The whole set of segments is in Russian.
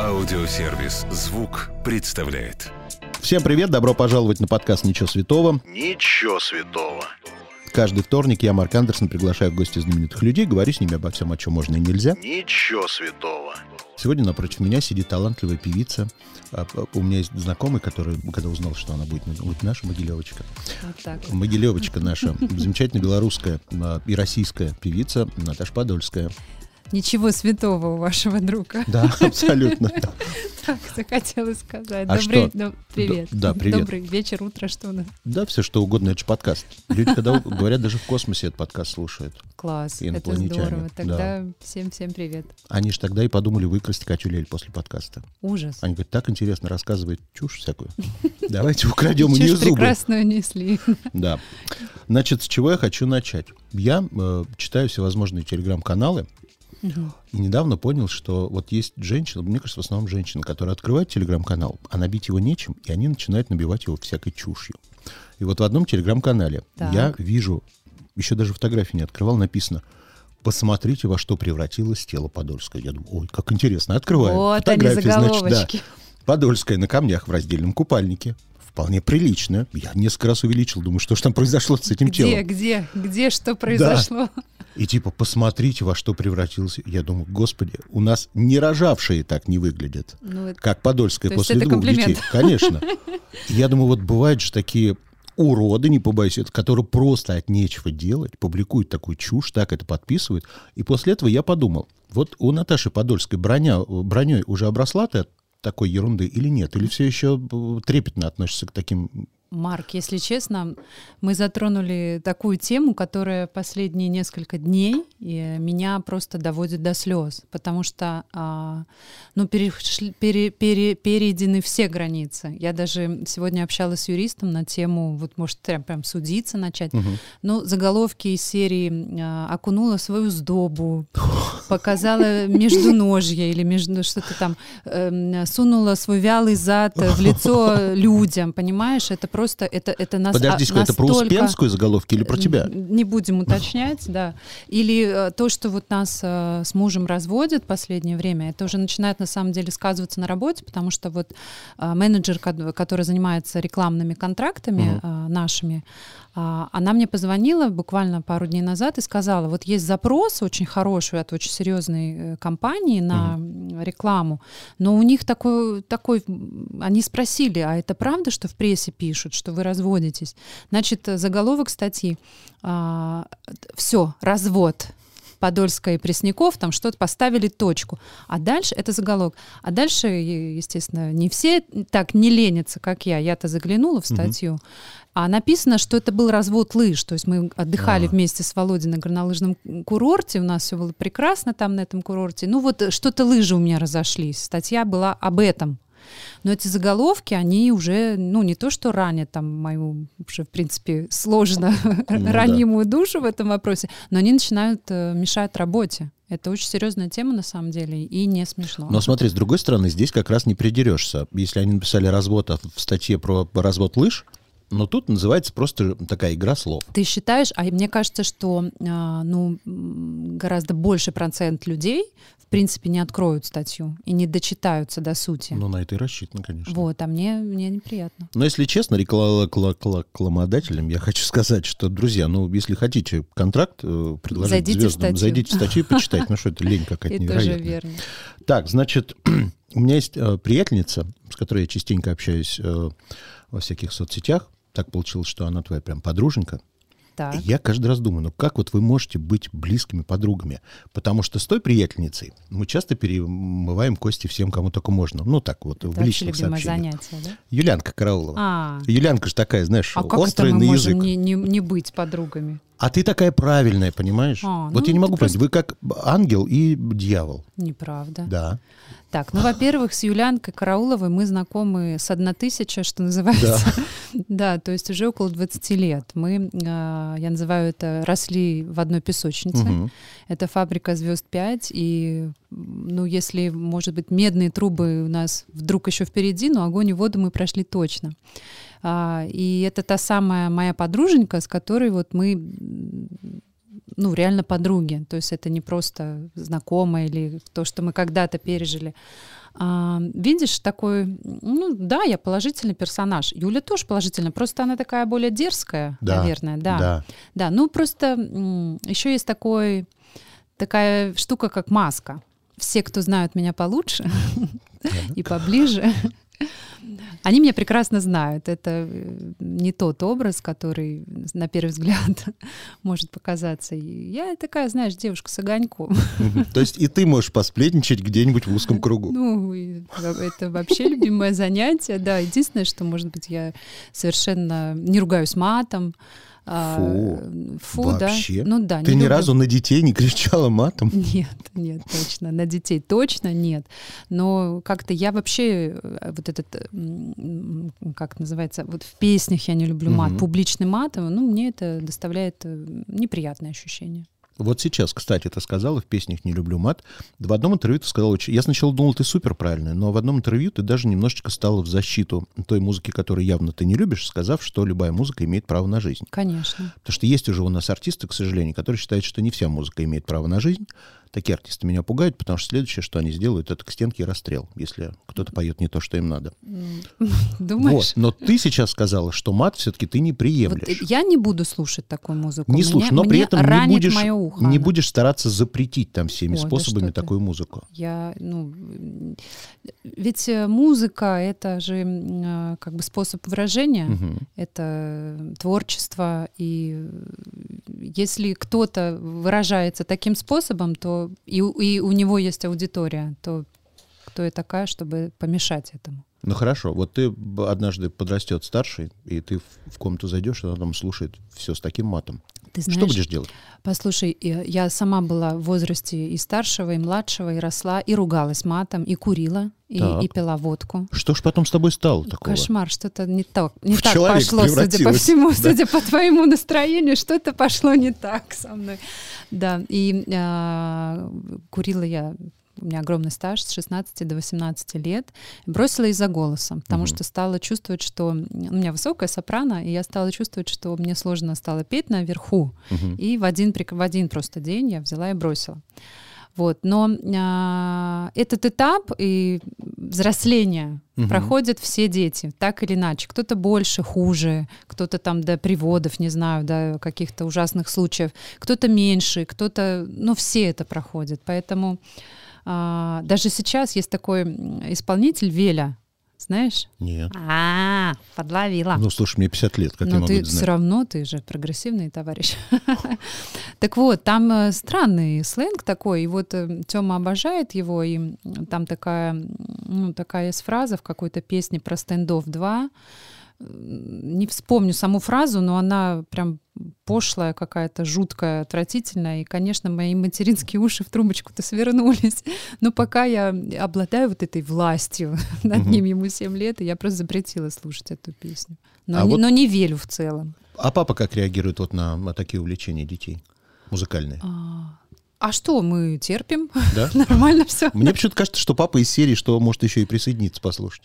Аудиосервис «Звук» представляет. Всем привет, добро пожаловать на подкаст «Ничего святого». Ничего святого. Каждый вторник я, Марк Андерсон, приглашаю в гости знаменитых людей, говорю с ними обо всем, о чем можно и нельзя. Ничего святого. Сегодня напротив меня сидит талантливая певица. А, У меня есть знакомый, который, когда узнал, что она будет, вот наша Могилевочка. Вот так вот. Могилевочка наша, замечательная белорусская а, и российская певица Наташа Подольская. Ничего святого у вашего друга. Да, абсолютно. Так захотелось сказать. А Добрый, что? привет. Да, привет. Добрый вечер, утро, что у нас? Да, все что угодно, это же подкаст. Люди, когда говорят, даже в космосе этот подкаст слушают. Класс, это здорово. да. Тогда всем-всем привет. Они же тогда и подумали выкрасть Катю Лель после подкаста. Ужас. Они говорят, так интересно рассказывает чушь всякую. Давайте украдем у нее зубы. прекрасную несли. Да. Значит, с чего я хочу начать? Я э, читаю всевозможные телеграм-каналы и недавно понял, что вот есть женщины, мне кажется, в основном женщины, которые открывают телеграм-канал, а набить его нечем, и они начинают набивать его всякой чушью. И вот в одном телеграм-канале Так. я вижу, еще даже фотографии не открывал, написано Посмотрите, во что превратилось тело Подольское. Я думаю, ой, как интересно. Открываю. Вот они, Фотографии, значит, да. заголовочки. Подольская на камнях в раздельном купальнике. Вполне прилично. Я несколько раз увеличил, думаю, что же там произошло с этим Где, телом. где, где что произошло? И типа, посмотрите, во что превратился. Я думаю, господи, у нас не рожавшие так не выглядят, Ну, это- как Подольская То после двух комплимент. детей. Конечно. Я думаю, вот бывают же такие уроды, не побоюсь, это, которые просто от нечего делать, публикуют такую чушь, так это подписывают. И после этого я подумал, вот у Наташи Подольской броня, броней уже обросла ты от такой ерунды или нет? Или все еще э, трепетно относишься к таким... Марк, если честно, мы затронули такую тему, которая последние несколько дней меня просто доводит до слез, потому что а, ну, перешли- пере- пере- перейдены все границы. Я даже сегодня общалась с юристом на тему, вот может прям, прям судиться начать, ну, заголовки из серии а, «Окунула свою сдобу», показала междуножье или между что-то там, эм, сунула свой вялый зад в лицо людям, понимаешь? Это просто, это, это нас Подожди, а, это про настолько- Успенскую заголовки или про тебя? Не будем уточнять, да. Или э, то, что вот нас э, с мужем разводят в последнее время, это уже начинает на самом деле сказываться на работе, потому что вот э, менеджер, ко- который занимается рекламными контрактами э, нашими, она мне позвонила буквально пару дней назад и сказала, вот есть запрос очень хороший от очень серьезной компании на м, рекламу, но у них такой, такой, они спросили, а это правда, что в прессе пишут, что вы разводитесь? Значит, заголовок статьи, все, развод. Подольская и Пресняков, там что-то поставили точку. А дальше, это заголовок. А дальше, естественно, не все так не ленятся, как я. Я-то заглянула в статью. А написано, что это был развод лыж. То есть мы отдыхали А. вместе с Володей на горнолыжном курорте. У нас все было прекрасно там на этом курорте. Ну вот что-то лыжи у меня разошлись. Статья была об этом. Но эти заголовки, они уже, ну, не то что ранят там мою, уже, в принципе, сложно да. ранимую душу в этом вопросе, но они начинают э, мешать работе. Это очень серьезная тема на самом деле и не смешно. Но смотри, с другой стороны, здесь как раз не придерешься. Если они написали развод а в статье про развод лыж, но тут называется просто такая игра слов. Ты считаешь, а мне кажется, что а, ну, гораздо больше процент людей, принципе, не откроют статью и не дочитаются до сути. Ну, на это и рассчитано, конечно. Вот, а мне, мне неприятно. Но если честно, рекламодателям я хочу сказать, что, друзья, ну, если хотите контракт э, предложить Зайдите в звездам, статью. зайдите в статью и почитайте. Ну, что это лень какая-то невероятная. верно. Так, значит, у меня есть э, приятельница, с которой я частенько общаюсь э, во всяких соцсетях. Так получилось, что она твоя прям подруженька. Так. И я каждый раз думаю, ну как вот вы можете быть близкими подругами? Потому что с той приятельницей мы часто перемываем кости всем, кому только можно. Ну так вот, Это в личных сообщениях. занятие, да? Юлянка Караулова. А, Юлянка же такая, знаешь, а как это острая мы на можем язык. не, не, не быть подругами? А ты такая правильная, понимаешь? А, вот ну, я не могу понять, вы как ангел и дьявол. Неправда. Да. Так, ну, во-первых, с Юлянкой Карауловой мы знакомы с 1000, что называется. Да, то есть уже около 20 лет. Мы, а, я называю это, росли в одной песочнице. Мгм. Это фабрика звезд 5. И, ну, если, может быть, медные трубы у нас вдруг еще впереди, но огонь и воду мы прошли точно. А, И это та самая моя подруженька, с которой вот мы ну, реально подруги. То есть это не просто знакомые или то, что мы когда-то пережили. А, видишь, такой, ну да, я положительный персонаж. Юля тоже положительная, просто она такая более дерзкая, Да, наверное, да. да. Да, ну просто еще есть такой, такая штука, как маска. Все, кто знают меня получше и поближе, они меня прекрасно знают. Это э, не тот образ, который на первый взгляд может показаться. Я такая, знаешь, девушка с огоньком. То есть и ты можешь посплетничать где-нибудь в узком кругу. Ну, это вообще любимое занятие. Да, единственное, что, может быть, я совершенно не ругаюсь матом. А, Фу, Фу, Вообще? да. Ну да. Ты ни люблю. разу на детей не кричала матом? Нет, нет, точно. На детей точно нет. Но как-то я вообще э, вот этот, как называется, вот в песнях я не люблю мат, Мгм. публичный мат, ну, мне это доставляет э, неприятное ощущение. Вот сейчас, кстати, ты сказала, в песнях «Не люблю мат». В одном интервью ты сказала, очень... я сначала думал, ты супер правильная, но в одном интервью ты даже немножечко стала в защиту той музыки, которую явно ты не любишь, сказав, что любая музыка имеет право на жизнь. Конечно. Потому что есть уже у нас артисты, к сожалению, которые считают, что не вся музыка имеет право на жизнь. Такие артисты меня пугают, потому что следующее, что они сделают, это к стенке расстрел, если кто-то поет не то, что им надо. Думаешь? Вот. Но ты сейчас сказала, что мат все-таки ты не Вот, приемлешь. э, я не буду слушать такую музыку. Не слушай, но при этом не будешь, ухо не будешь стараться запретить там всеми Ой, да способами ты. такую музыку. Я, ну, ведь э, музыка это же э, как бы способ выражения, Мгм. это творчество, и если кто-то выражается таким способом, то и, и у него есть аудитория, то кто я такая, чтобы помешать этому? Ну хорошо, вот ты однажды подрастет старший, и ты в комнату зайдешь, и она там слушает все с таким матом. Ты знаешь, Что будешь делать? Послушай, э, я сама была в возрасте и старшего, и младшего, и росла, и ругалась матом, и курила, и, Так. и пила водку. Что ж потом с тобой стало такого? Кошмар, что-то не так, не В так пошло, судя по всему, да. судя по твоему настроению, что-то пошло не так со мной. Да, и а, курила я, у меня огромный стаж с 16 до 18 лет, бросила из-за голоса, потому Мгм. что стала чувствовать, что у меня высокая сопрано, и я стала чувствовать, что мне сложно стало петь наверху, Мгм. и в один, в один просто день я взяла и бросила. Вот. Но а, этот этап и взросления Мгм. проходят все дети, так или иначе. Кто-то больше, хуже, кто-то там до приводов, не знаю, до каких-то ужасных случаев, кто-то меньше, кто-то... Ну, все это проходят. Поэтому а, даже сейчас есть такой исполнитель Веля, знаешь? Нет. А, подловила. Ну, слушай, мне 50 лет, как я Но могу ты это все знать? равно, ты же прогрессивный товарищ. Так вот, там э, странный сленг такой, и вот Тёма обожает его, и там такая, ну, такая есть фраза в какой-то песне про стендов 2. Не вспомню саму фразу, но она прям пошлая какая-то, жуткая, отвратительная. И, конечно, мои материнские уши в трубочку-то свернулись. Но пока я обладаю вот этой властью над ним, ему 7 лет, и я просто запретила слушать эту песню. Но, А не, вот- но не верю в целом. А папа как реагирует вот на, на такие увлечения детей? Музыкальные. А, а что, мы терпим? Да? Нормально все. Мне почему-то кажется, что папа из серии, что может еще и присоединиться послушать.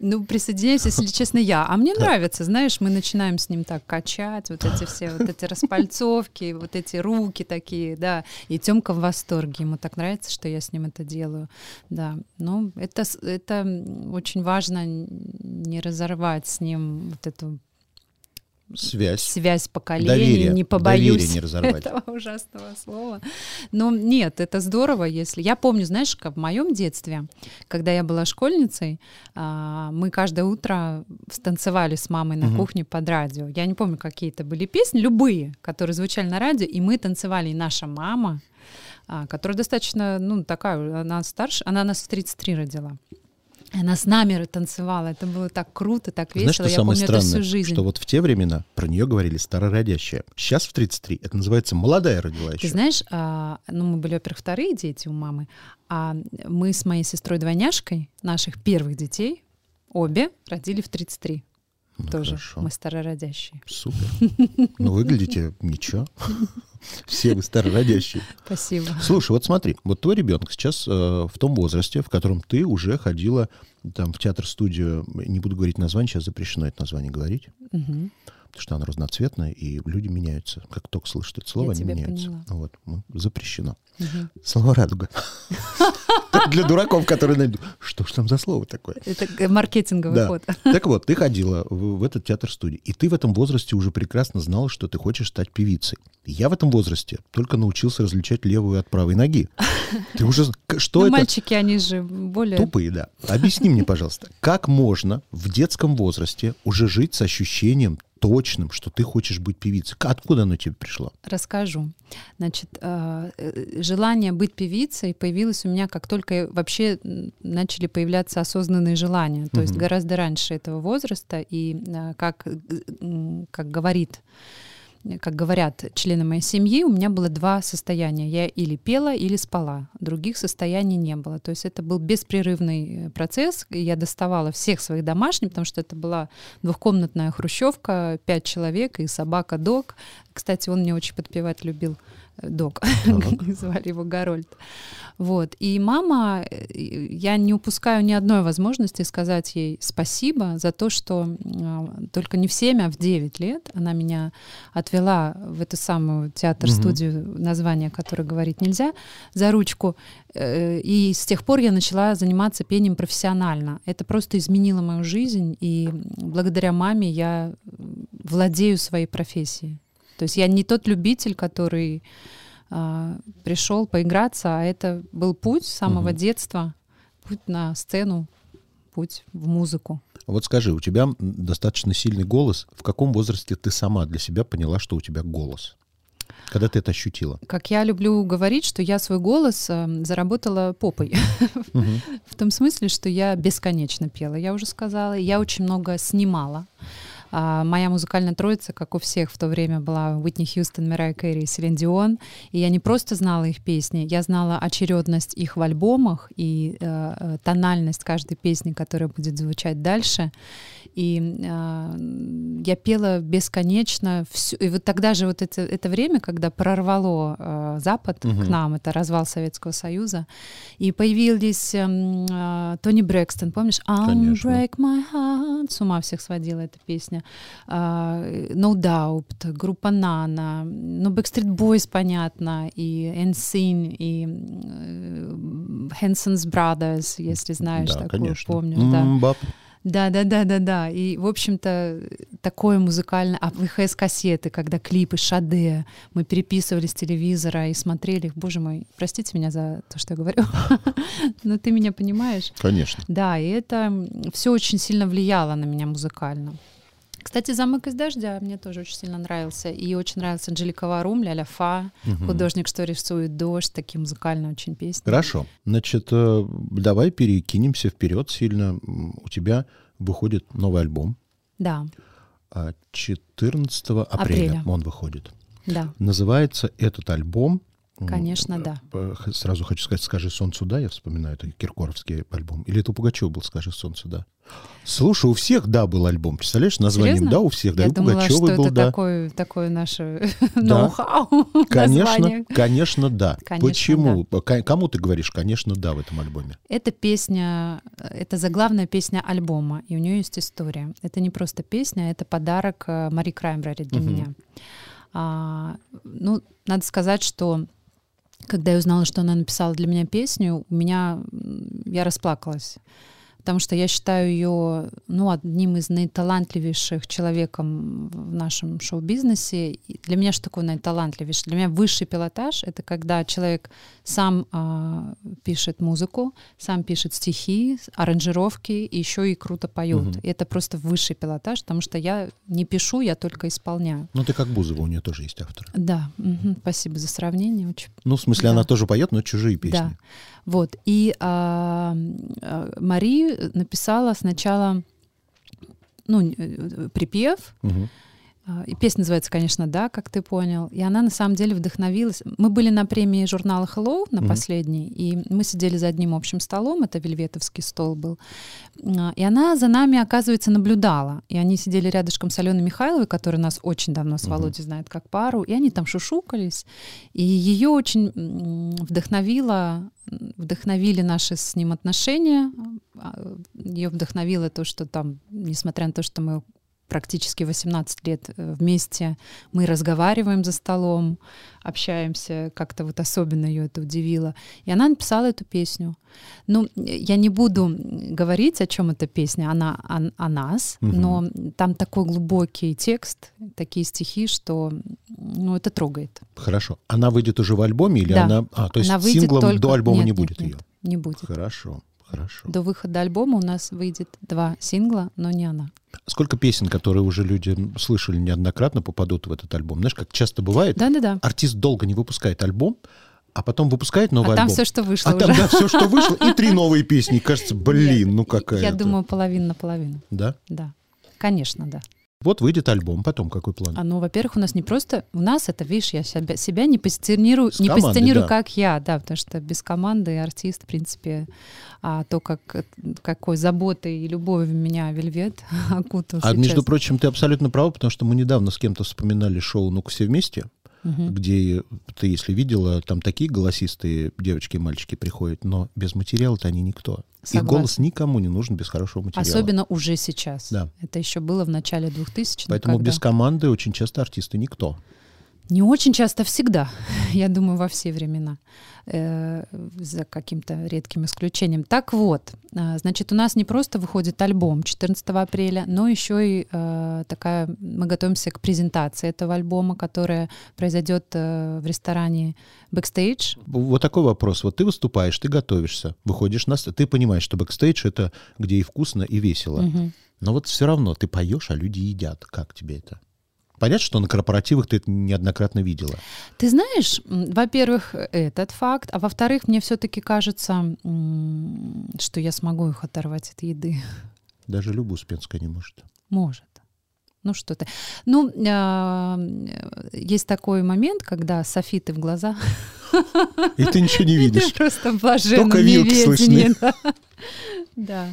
Ну, присоединяюсь, если честно, я. А мне Да. нравится, знаешь, мы начинаем с ним так качать, вот эти все, вот эти распальцовки, вот эти руки такие, да. И Тёмка в восторге, ему так нравится, что я с ним это делаю, да. Ну, это, это очень важно не разорвать с ним вот эту Связь. связь поколений, Доверие. не побоюсь Доверие не разорвать. этого ужасного слова. Но нет, это здорово, если... Я помню, знаешь, как в моем детстве, когда я была школьницей, а, мы каждое утро станцевали с мамой на Мгм. кухне под радио. Я не помню, какие это были песни, любые, которые звучали на радио, и мы танцевали, и наша мама, а, которая достаточно, ну, такая, она старше, она нас в 33 родила. Она с нами танцевала. Это было так круто, так Знаешь, весело. что Я самое помню это странное? всю жизнь. Что вот в те времена про нее говорили старородящая. Сейчас в 33 это называется молодая родила еще. Ты знаешь, а, ну мы были, во-первых, вторые дети у мамы, а мы с моей сестрой-двойняшкой, наших первых детей, обе родили в 33. Ну, тоже. хорошо. Мы старородящие. Супер. Ну, выглядите ничего. Все вы старородящие. Спасибо. Слушай, вот смотри, вот твой ребенок сейчас э, в том возрасте, в котором ты уже ходила там в театр-студию, не буду говорить название, сейчас запрещено это название говорить. Мгм. потому что она разноцветная, и люди меняются. Как только слышат это слово, Я они меняются. поняла. Вот, ну, запрещено. Мгм. Слово радуга. Для дураков, которые найдут. Что ж там за слово такое? Это маркетинговый Да. ход. Так вот, ты ходила в, в этот театр-студии, и ты в этом возрасте уже прекрасно знала, что ты хочешь стать певицей. Я в этом возрасте только научился различать левую от правой ноги. Ты уже... Что Ну, это? мальчики, они же более... Тупые, да. Объясни мне, пожалуйста, как можно в детском возрасте уже жить с ощущением точным, что ты хочешь быть певицей? Откуда оно тебе пришло? Расскажу. Значит, э, э, желание быть певицей появилось у меня, как только вообще начали появляться осознанные желания. То есть Мгм. гораздо раньше этого возраста. И э, как, как говорит как говорят члены моей семьи, у меня было два состояния. Я или пела, или спала. Других состояний не было. То есть это был беспрерывный э, процесс. Я доставала всех своих домашних, потому что это была двухкомнатная хрущевка, пять человек и собака-дог. Кстати, он мне очень подпевать любил. Дог, звали его Гарольд. Вот. И мама, э, я не упускаю ни одной возможности сказать ей спасибо за то, что э, только не в 7, а в 9 лет она меня отвела в эту самую театр-студию, название которой говорить нельзя, за ручку. Э, И с тех пор я начала заниматься пением профессионально. Это просто изменило мою жизнь, и благодаря маме я владею своей профессией. То есть я не тот любитель, который а, пришел поиграться, а это был путь с самого Мгм. детства, путь на сцену, путь в музыку. Вот скажи, у тебя достаточно сильный голос. В каком возрасте ты сама для себя поняла, что у тебя голос? Когда ты это ощутила? Как я люблю говорить, что я свой голос э, заработала попой. В том смысле, что я бесконечно пела, я уже сказала. Я очень много снимала. А, моя музыкальная троица, как у всех в то время, была Уитни Хьюстон, Мирай Кэрри и Селин Дион. И я не просто знала их песни, я знала очередность их в альбомах и э, э, тональность каждой песни, которая будет звучать дальше. И э, я пела бесконечно. Всю. И вот тогда же вот это, это время, когда прорвало э, Запад Мгм. к нам, это развал Советского Союза, и появились эм, э, Тони Брэкстон, помнишь? Unbreak my heart. С ума всех сводила эта песня. А, No Doubt, группа Нана, ну, Backstreet Boys, понятно, и NSYNC, и э, Hanson's Brothers, если знаешь, да, такую, конечно. помнишь, да. Да, да, да, да, да. И, в общем-то, такое музыкальное... А ВХС-кассеты, когда клипы Шаде, мы переписывали с телевизора и смотрели их. Боже мой, простите меня за то, что я говорю, но ты меня понимаешь. Конечно. Да, и это все очень сильно влияло на меня музыкально. Кстати, «Замок из дождя» мне тоже очень сильно нравился. И очень нравился Анжелика Варум, Ля-Ля Фа, Мгм. художник, что рисует дождь, такие музыкальные очень песни. Хорошо. Значит, э, давай перекинемся вперед сильно. У тебя выходит новый альбом. Да, а 14 апреля, Апреля. он выходит. да, Называется этот альбом... м, конечно, да. э, х- Сразу хочу сказать «Скажи солнцу да», я вспоминаю, это киркоровский альбом. Или это у Пугачева был «Скажи солнцу да». Слушай, у всех «да» был альбом, представляешь, названием Серьезно? «да» у всех, да, и Я у думала, Пугачевой что был это «да». такое, такое наше Да. ноу-хау Конечно, конечно, да. Конечно, Почему? Ка- Кому ты говоришь «конечно, да» в этом альбоме? Это песня, это заглавная песня альбома, и у нее есть история. Это не просто песня, это подарок э, Мари Краймбрери для Мгм. меня. А, ну, надо сказать, что когда я узнала, что она написала для меня песню, у меня я расплакалась. Потому что я считаю ее ну, одним из наиталантливейших человеком в нашем шоу-бизнесе. И для меня что такое наиталантливейший? Для меня высший пилотаж — это когда человек сам а, пишет музыку, сам пишет стихи, аранжировки, и еще и круто поет. Мгм. И это просто высший пилотаж, потому что я не пишу, я только исполняю. Ну, ты как Бузова, у нее тоже есть автор. Да, мгм, спасибо за сравнение. Очень Ну, в смысле, Да. она тоже поет, но чужие песни. да. Вот. И а, а, Мари написала сначала ну, э, припев, Мгм. А, и песня называется, конечно, «Да», как ты понял. И она на самом деле вдохновилась. Мы были на премии журнала Hello на Мгм. последней, и мы сидели за одним общим столом, это вельветовский стол был. А, И она за нами, оказывается, наблюдала. И они сидели рядышком с Аленой Михайловой, которая нас очень давно с. Володей знает как пару, и они там шушукались. И ее очень вдохновило, вдохновили наши с ним отношения. Ее вдохновило то, что там, несмотря на то, что мы практически 18 лет э, вместе. Мы разговариваем за столом, общаемся, как-то вот особенно ее это удивило. И она написала эту песню. Ну, я не буду говорить, о чем эта песня, она о, о нас, Мгм. но там такой глубокий текст, такие стихи, что ну, это трогает. Хорошо. Она выйдет уже в альбоме или Да. она... А, то есть Она синглом только- до альбома Нет, не нет, будет нет, ее? Не будет. Хорошо, хорошо. До выхода альбома у нас выйдет два сингла, но не она. Сколько песен, которые уже люди слышали неоднократно, попадут в этот альбом? Знаешь, как часто бывает, Да-да-да. артист долго не выпускает альбом, а потом выпускает новый А там альбом. все, что вышло а уже. там, да, все, что вышло, и три новые песни. Кажется, блин, ну какая Я думаю, половина на половину. Да? Да. Конечно, да. Вот выйдет альбом, потом какой план? А, ну, во-первых, у нас не просто... У нас это, видишь, я себя, себя не позиционирую, С не командой, позиционирую да. как я, да, потому что без команды артист, в принципе, а то, как, какой заботой и любовью меня Вельвет окутал А сейчас. между прочим, ты абсолютно права, потому что мы недавно с кем-то вспоминали шоу «Ну-ка все вместе», Мгм. где ты, если видела, там такие голосистые девочки и мальчики приходят, но без материала-то они никто. И Согласна. голос никому не нужен без хорошего материала. Особенно уже сейчас. Да. Это еще было в начале 2000-х. Поэтому когда- без команды очень часто артисты никто. Не очень часто, всегда. Я думаю, во все времена. Э, За каким-то редким исключением. Так вот, а, значит, у нас не просто выходит альбом 14 апреля, но еще и э, такая... Мы готовимся к презентации этого альбома, которая произойдет э, в ресторане Backstage. Вот такой вопрос. Вот ты выступаешь, ты готовишься, выходишь на ты понимаешь, что бэкстейдж — это где и вкусно, и весело. Мгм. Но вот все равно ты поешь, а люди едят. Как тебе это? Понятно, что на корпоративах ты это неоднократно видела. Ты знаешь, во-первых, этот факт, а во-вторых, мне все-таки кажется, что я смогу их оторвать от еды. Даже Люба Успенская не может. Может. Ну что ты. Ну, а, есть такой момент, когда софиты в глаза. И ты ничего не видишь. Ты просто в блаженном Только вилки неведении, Да.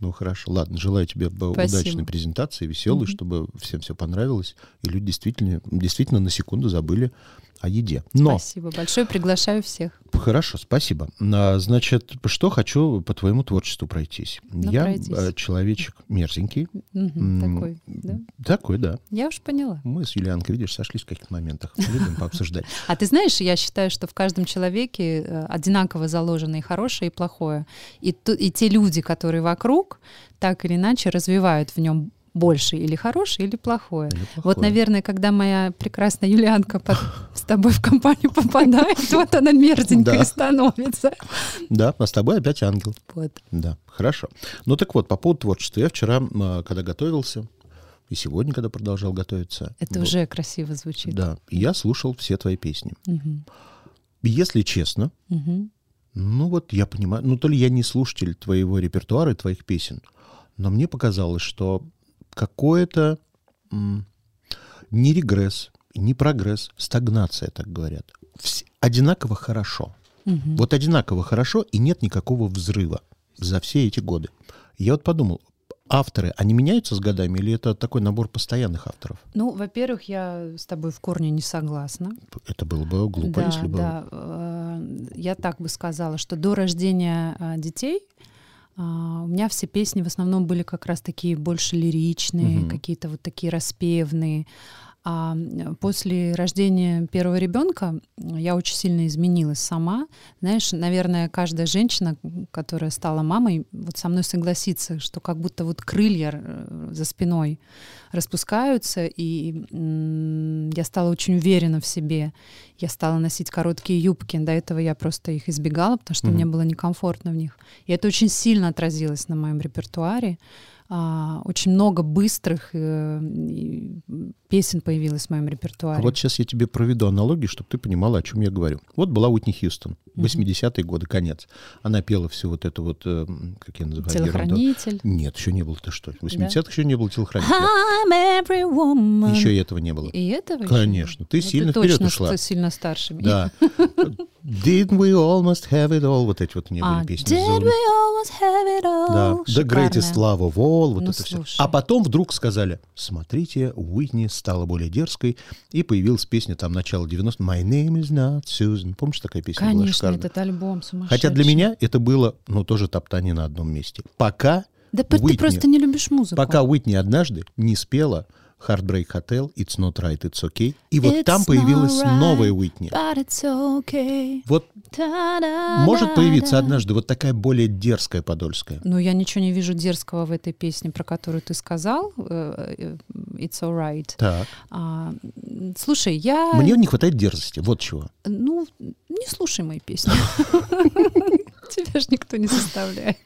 Ну хорошо, ладно, желаю тебе Спасибо. удачной презентации, веселой, Мгм. чтобы всем все понравилось, и люди действительно, действительно на секунду забыли о еде. Но Спасибо большое. Приглашаю всех. Хорошо, спасибо. А, Значит, что хочу по твоему творчеству пройтись. Ну, Я пройдись. э, человечек мерзенький, Такой. да? такой, да. Я уж поняла. Мы с Юлианкой, видишь, сошлись в каких-то моментах, любим пообсуждать. А ты знаешь, я считаю, что в каждом человеке э, одинаково заложено и хорошее, и плохое. И те люди, которые вокруг, так или иначе развивают в нем больше или хорошее, или плохое. Или Вот, плохое. наверное, когда моя прекрасная Юлианка под- с тобой в компанию попадает, вот она мерзенькая Да. становится. Да, а с тобой опять ангел. Вот. Да, хорошо. Ну так вот, по поводу творчества. Я вчера, м, когда готовился, и сегодня, когда продолжал готовиться. Это вот, уже красиво звучит. Да, и я слушал все твои песни. Если честно, ну вот я понимаю, ну то ли я не слушатель твоего репертуара и твоих песен, но мне показалось, что какое-то не регресс, не прогресс, стагнация, так говорят. Вс- одинаково хорошо. Мгм. Вот одинаково хорошо, и нет никакого взрыва за все эти годы. Я вот подумал, авторы, они меняются с годами, или это такой набор постоянных авторов? Ну, во-первых, я с тобой в корне не согласна. Это было бы глупо, да, если бы... да. Э, Я так бы сказала, что до рождения а, детей а, у меня все песни в основном были как раз такие больше лиричные, Мгм. какие-то вот такие распевные. А после рождения первого ребенка я очень сильно изменилась сама. Знаешь, наверное, каждая женщина, которая стала мамой, вот со мной согласится, что как будто вот крылья э, за спиной распускаются, и я стала очень уверена в себе. Я стала носить короткие юбки. До этого я просто их избегала, потому что Мгм. мне было некомфортно в них. И это очень сильно отразилось на моем репертуаре. А, очень много быстрых э, песен появилось в моем репертуаре. А вот сейчас я тебе проведу аналогию, чтобы ты понимала, о чем я говорю. Вот была Уитни Хьюстон, 80-е годы, конец. Она пела все вот это вот, э, как я называю, ерунду. Телохранитель. Нет, еще не было, ты что? В 80-х еще не было телохранителя. I'm every woman. Еще и этого не было. И этого Конечно, ты Вот сильно ты вперед точно ушла. ст- сильно старше меня. Да. Didn't we almost have it all? Вот эти вот у нее А, были песни. Did we always have it all? Да, The. Greatest Love of All, вот Ну, это все. А потом вдруг сказали, смотрите, Уитни стала более дерзкой, и появилась песня там начала 90 My name is not Susan. Помнишь, такая песня была Конечно, шикарная? этот альбом сумасшедший. Хотя для меня это было, ну, тоже топтание на одном месте. Пока Да ты Уитни. просто не любишь музыку. Пока Уитни однажды не спела Heartbreak Hotel, It's Not Right, It's Okay. И вот там It's появилась not right, новая Уитни. But it's okay. Вот Та-да-да-да. может появиться однажды вот такая более дерзкая подольская. Ну, я ничего не вижу дерзкого в этой песне, про которую ты сказал. э, э, It's alright. Так. А, слушай, я... Мне не хватает дерзости. Вот чего. Ну, не слушай мои песни. Тебя же никто не заставляет.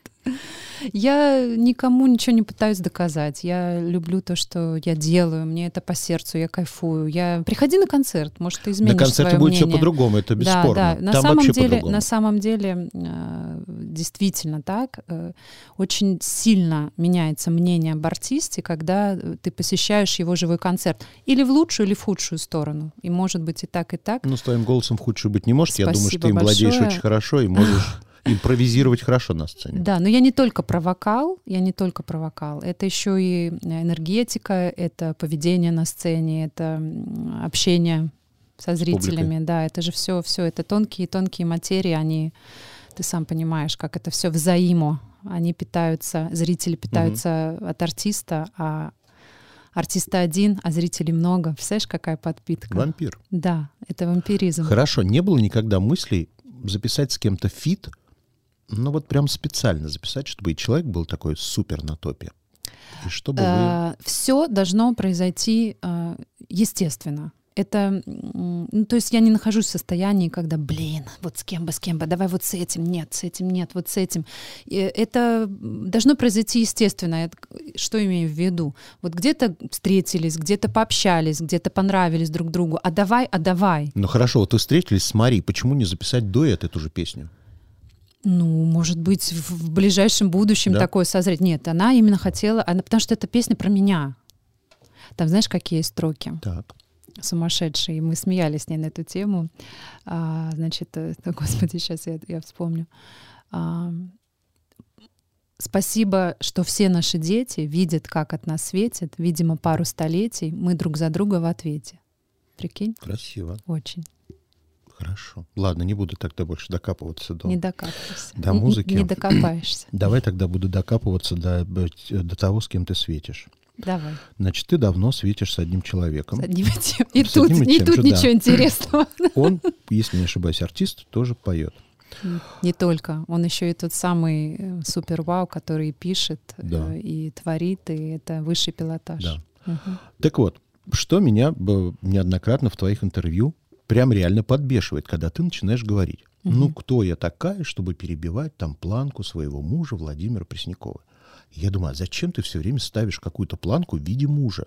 Я никому ничего не пытаюсь доказать. Я люблю то, что я делаю. Мне это по сердцу, я кайфую. Я... Приходи на концерт, может, ты изменишь На концерте будет все мнение. по-другому, это бесспорно. Да, да. На Там самом деле, на самом деле, э, действительно так. э, Очень сильно меняется мнение об артисте, когда э, ты посещаешь его живой концерт. Или в лучшую, или в худшую сторону. И может быть и так, и так. Ну, с твоим голосом худшую быть не может. Я думаю, что ты им владеешь большое. очень хорошо и можешь импровизировать хорошо на сцене. Да, но я не только про вокал, я не только про вокал. Это еще и энергетика, это поведение на сцене, это общение со зрителями. Да, это же все, все это тонкие, тонкие материи, они, ты сам понимаешь, как это все взаимо. Они питаются, зрители питаются от артиста, а артиста один, а зрителей много. Представляешь, какая подпитка? Вампир. Да, это вампиризм. Хорошо, не было никогда мыслей записать с кем-то feat, ну вот прям специально записать, чтобы и человек был такой супер на топе. И чтобы вы... все должно произойти э, естественно. Это, ну, то есть я не нахожусь в состоянии, когда, блин, вот с кем бы, с кем бы, давай вот с этим, нет, с этим нет, вот с этим. И это должно произойти естественно. Это что имею в виду? Вот где-то встретились, где-то пообщались, где-то понравились друг другу. А давай, а давай. Ну хорошо, вот вы встретились с Марией, почему не записать дуэт эту же песню? Ну, может быть, в, ближайшем будущем Да? такое созреть. Нет, она именно хотела, она, потому что эта песня про меня. Там знаешь, какие строки? Так. сумасшедший. и Мы смеялись с ней на эту тему. А, значит, э, господи, сейчас я, я вспомню. А, Спасибо, что все наши дети видят, как от нас светит. Видимо, пару столетий мы друг за друга в ответе. Прикинь? Красиво. Очень. Хорошо. Ладно, не буду тогда больше докапываться до... Не докапывайся. До музыки. Не докопаешься. Давай тогда буду докапываться до, до того, с кем ты светишь. Давай. Значит, ты давно светишь с одним человеком. С одним и тем. И С тут, и и тут же, да. ничего интересного. Он, если не ошибаюсь, артист, тоже поет. Не только. Он еще и тот самый э, супер-вау, который пишет, э, Да. и творит, и это высший пилотаж. Да. Мгм. Так вот, что меня неоднократно в твоих интервью прям реально подбешивает, когда ты начинаешь говорить, ну кто я такая, чтобы перебивать там планку своего мужа Владимира Преснякова? Я думаю, а зачем ты все время ставишь какую-то планку в виде мужа?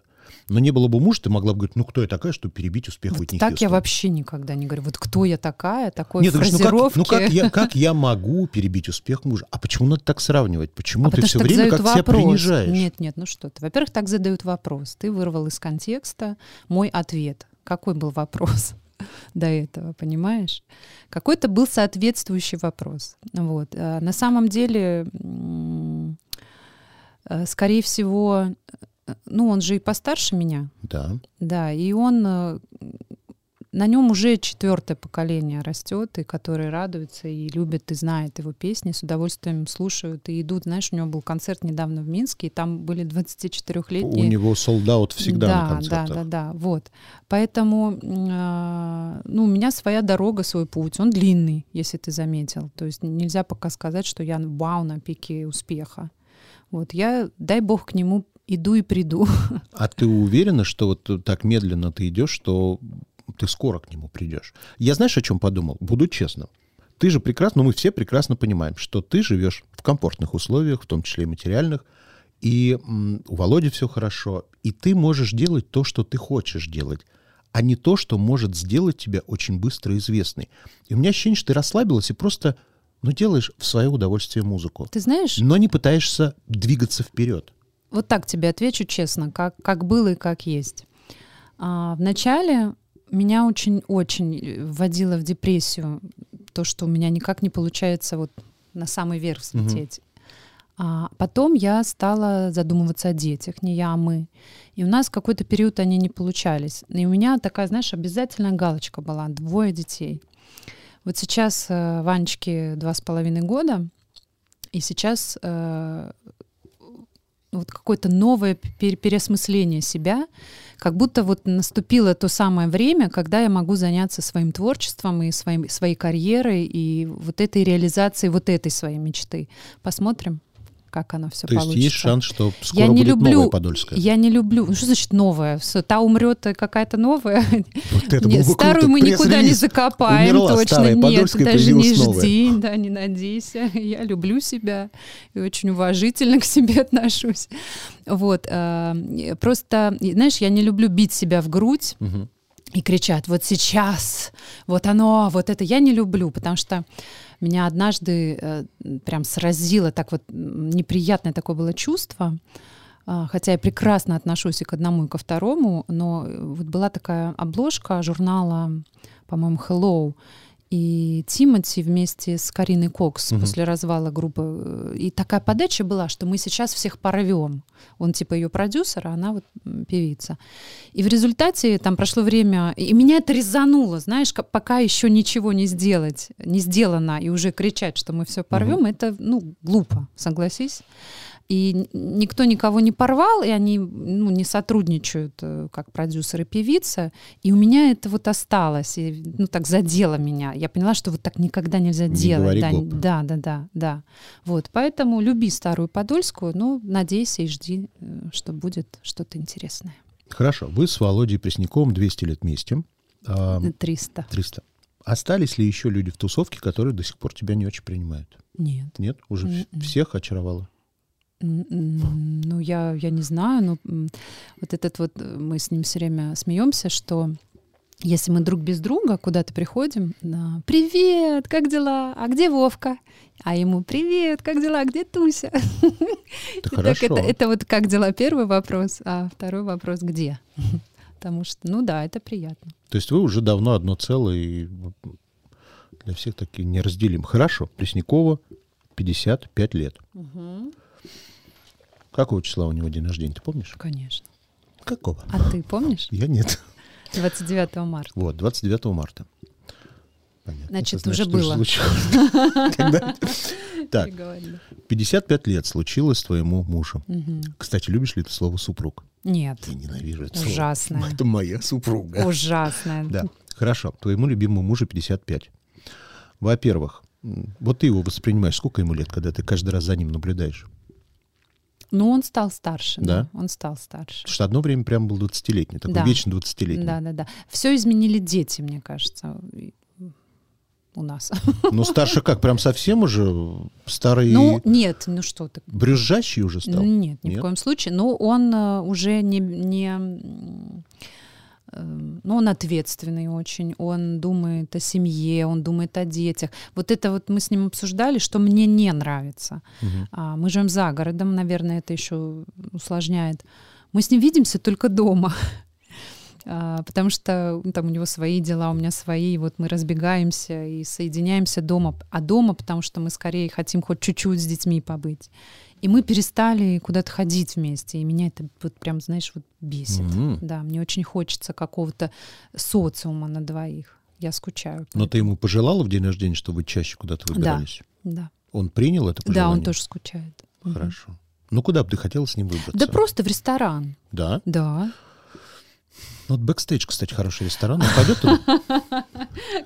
Но не было бы мужа, ты могла бы говорить, ну кто я такая, чтобы перебить успех Вот Уитни так я Хьюстон? вообще никогда не говорю. Вот кто я такая, такой Нет, говоришь, ну как, фразировки. ну как я, как я могу перебить успех мужа? А почему надо так сравнивать? Почему А ты все время как себя вопрос. принижаешь? Нет, нет, ну что ты. Во-первых, так задают вопрос. Ты вырвал из контекста мой ответ. Какой был вопрос до этого, понимаешь? Какой-то был соответствующий вопрос. Вот. А на самом деле, э, скорее всего, э, ну он же и постарше меня, Да. да, и он э, на нем уже четвертое поколение растет, и которые радуются и любят, и знают его песни, с удовольствием слушают и идут. Знаешь, у него был концерт недавно в Минске, и там были 24-летние... У него солдат всегда да, на концертах. Да, да, да, вот. Поэтому, а, ну, у меня своя дорога, свой путь. Он длинный, если ты заметил. То есть нельзя пока сказать, что я вау на пике успеха. Вот я, дай бог, к нему иду и приду. А ты уверена, что вот так медленно ты идешь, что ты скоро к нему придешь? Я знаешь, о чем подумал? Буду честным. Ты же прекрасно, ну мы все прекрасно понимаем, что ты живешь в комфортных условиях, в том числе и материальных, и у Володи все хорошо, и ты можешь делать то, что ты хочешь делать, а не то, что может сделать тебя очень быстро известной. И у меня ощущение, что ты расслабилась и просто, ну, делаешь в свое удовольствие музыку, Ты знаешь, но не пытаешься двигаться вперед. Вот так тебе отвечу честно, как, как было и как есть. А, вначале меня очень-очень вводило в депрессию то, что у меня никак не получается вот на самый верх взлететь. А потом я стала задумываться о детях, не я, а мы. И у нас какой-то период они не получались. И у меня такая, знаешь, обязательная галочка была, двое детей. Вот сейчас э, Ванечке два с половиной года, и сейчас э, вот какое-то новое пер- переосмысление себя, как будто вот наступило то самое время, когда я могу заняться своим творчеством и своим, своей карьерой и вот этой реализацией вот этой своей мечты. Посмотрим как оно все То получится. есть есть шанс, что скоро я не будет люблю, новая Подольская? Я не люблю. Ну что значит новая? Та умрет, и какая-то новая. Вот это Нет, старую круто. мы никуда не закопаем, Умерла точно старая нет. Даже не новая. жди, да, не надейся. Я люблю себя и очень уважительно к себе отношусь. Вот. э, Просто, знаешь, я не люблю бить себя в грудь Мгм. И кричат, вот сейчас, вот оно, вот это. Я не люблю, потому что меня однажды э, прям сразило, так вот неприятное такое было чувство, А, хотя я прекрасно отношусь и к одному, и ко второму, но э, вот была такая обложка журнала, по-моему, Hello, и Тимати вместе с Кариной Кокс Мгм. после развала группы. э, И такая подача была, что мы сейчас всех порвем. Он типа ее продюсер, а она вот певица. И в результате там прошло время, и меня это резануло, знаешь, ка- пока еще ничего не сделать, не сделано, и уже кричать, что мы все порвем, это, ну, глупо, согласись. И никто никого не порвал, и они ну, не сотрудничают э, как продюсер и певица. И у меня это вот осталось, и, ну так задело меня. Я поняла, что вот так никогда нельзя Не делать. Да, гоп. да, да, да, да. Вот, поэтому люби старую Подольскую, но надейся и жди, э, что будет что-то интересное. Хорошо. Вы с Володей Пресняковым 200 лет вместе. А, 300. 300. Остались ли еще люди в тусовке, которые до сих пор тебя не очень принимают? Нет. Нет? Уже Мгм. всех очаровало? Ну, я, я не знаю, но вот этот вот, э, мы с ним все время смеемся, что если мы друг без друга куда-то приходим, да, привет, как дела? А где Вовка? А ему привет, как дела? А где Туся? Так это, это вот как дела первый вопрос, а второй вопрос где? Потому что, ну да, это приятно. То есть вы уже давно одно целое и для всех такие неразделим. Хорошо. Преснякова 55 лет. Какого числа у него день рождения, ты помнишь? Конечно. Какого? А ты помнишь? Я нет. 29 марта. Вот, 29 марта. Понятно. Значит, Это уже что же было. Так, Переговорили. 55 лет случилось твоему мужу. Кстати, любишь ли ты слово «супруг»? Нет, Я ненавижу это слово. ужасное. Это моя супруга. Ужасное. Да, хорошо. Твоему любимому мужу 55. Во-первых, вот ты его воспринимаешь, сколько ему лет, когда ты каждый раз за ним наблюдаешь? Ну, он стал старше. Да? Он стал старше. Потому что одно время прям был 20-летний, такой Да. вечно 20-летний. Да, да, да. Все изменили дети, мне кажется, у нас. Но старше как, прям совсем уже старый, Ну, нет, ну что ты. брюзжащий уже стал? Нет, ни Нет? в коем случае. Но он э, уже не, не м, э, ну, он ответственный очень, он думает о семье, он думает о детях. Вот это вот мы с ним обсуждали, что мне не нравится. А, мы живем за городом, наверное, это еще усложняет. Мы с ним видимся только дома. А, Потому что ну, там у него свои дела, у меня свои, и вот мы разбегаемся и соединяемся дома. А дома, потому что мы скорее хотим хоть чуть-чуть с детьми побыть. И мы перестали куда-то ходить вместе, и меня это вот прям, знаешь, вот бесит. Мгм. Да, мне очень хочется какого-то социума на двоих. Я скучаю. Но ты ему пожелала в день рождения, что вы чаще куда-то Да. выбирались? Да. Он принял это да, пожелание? он тоже скучает. Хорошо. Ну, куда бы ты хотела с ним выбраться? Да просто в ресторан. Да? Да. Ну, Вот бэкстейдж, кстати, хороший ресторан. Он пойдет туда?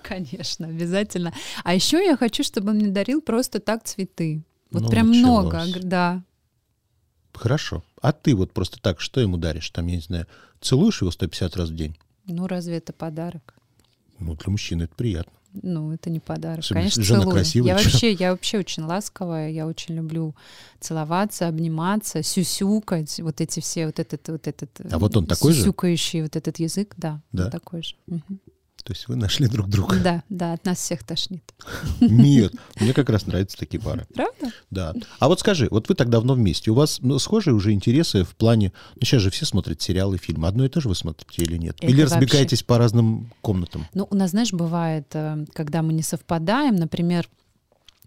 Конечно, обязательно. А еще я хочу, чтобы он мне дарил просто так цветы. Вот Ну, прям много, началось. г- да. Хорошо. А ты вот просто так, что ему даришь? Там, я не знаю, целуешь его 150 раз в день? Ну разве это подарок? Ну, для мужчины это приятно. Ну, это не подарок. Особенно, Конечно, жена целую. красивая, я чё? вообще, я вообще очень ласковая, я очень люблю целоваться, обниматься, сюсюкать, вот эти все, вот этот, вот этот. А вот он такой же? Сюсюкающий вот этот язык, да, Да? он такой же. Мгм. То есть вы нашли друг друга? Да, да, от нас всех тошнит. Нет, мне как раз нравятся такие пары. Правда? Да. А вот скажи, вот вы так давно вместе, у вас ну, схожие уже интересы в плане... Ну, сейчас же все смотрят сериалы, фильмы. Одно и то же вы смотрите или нет? Это или вообще- разбегаетесь по разным комнатам? Ну, у нас, знаешь, бывает, э, когда мы не совпадаем, например,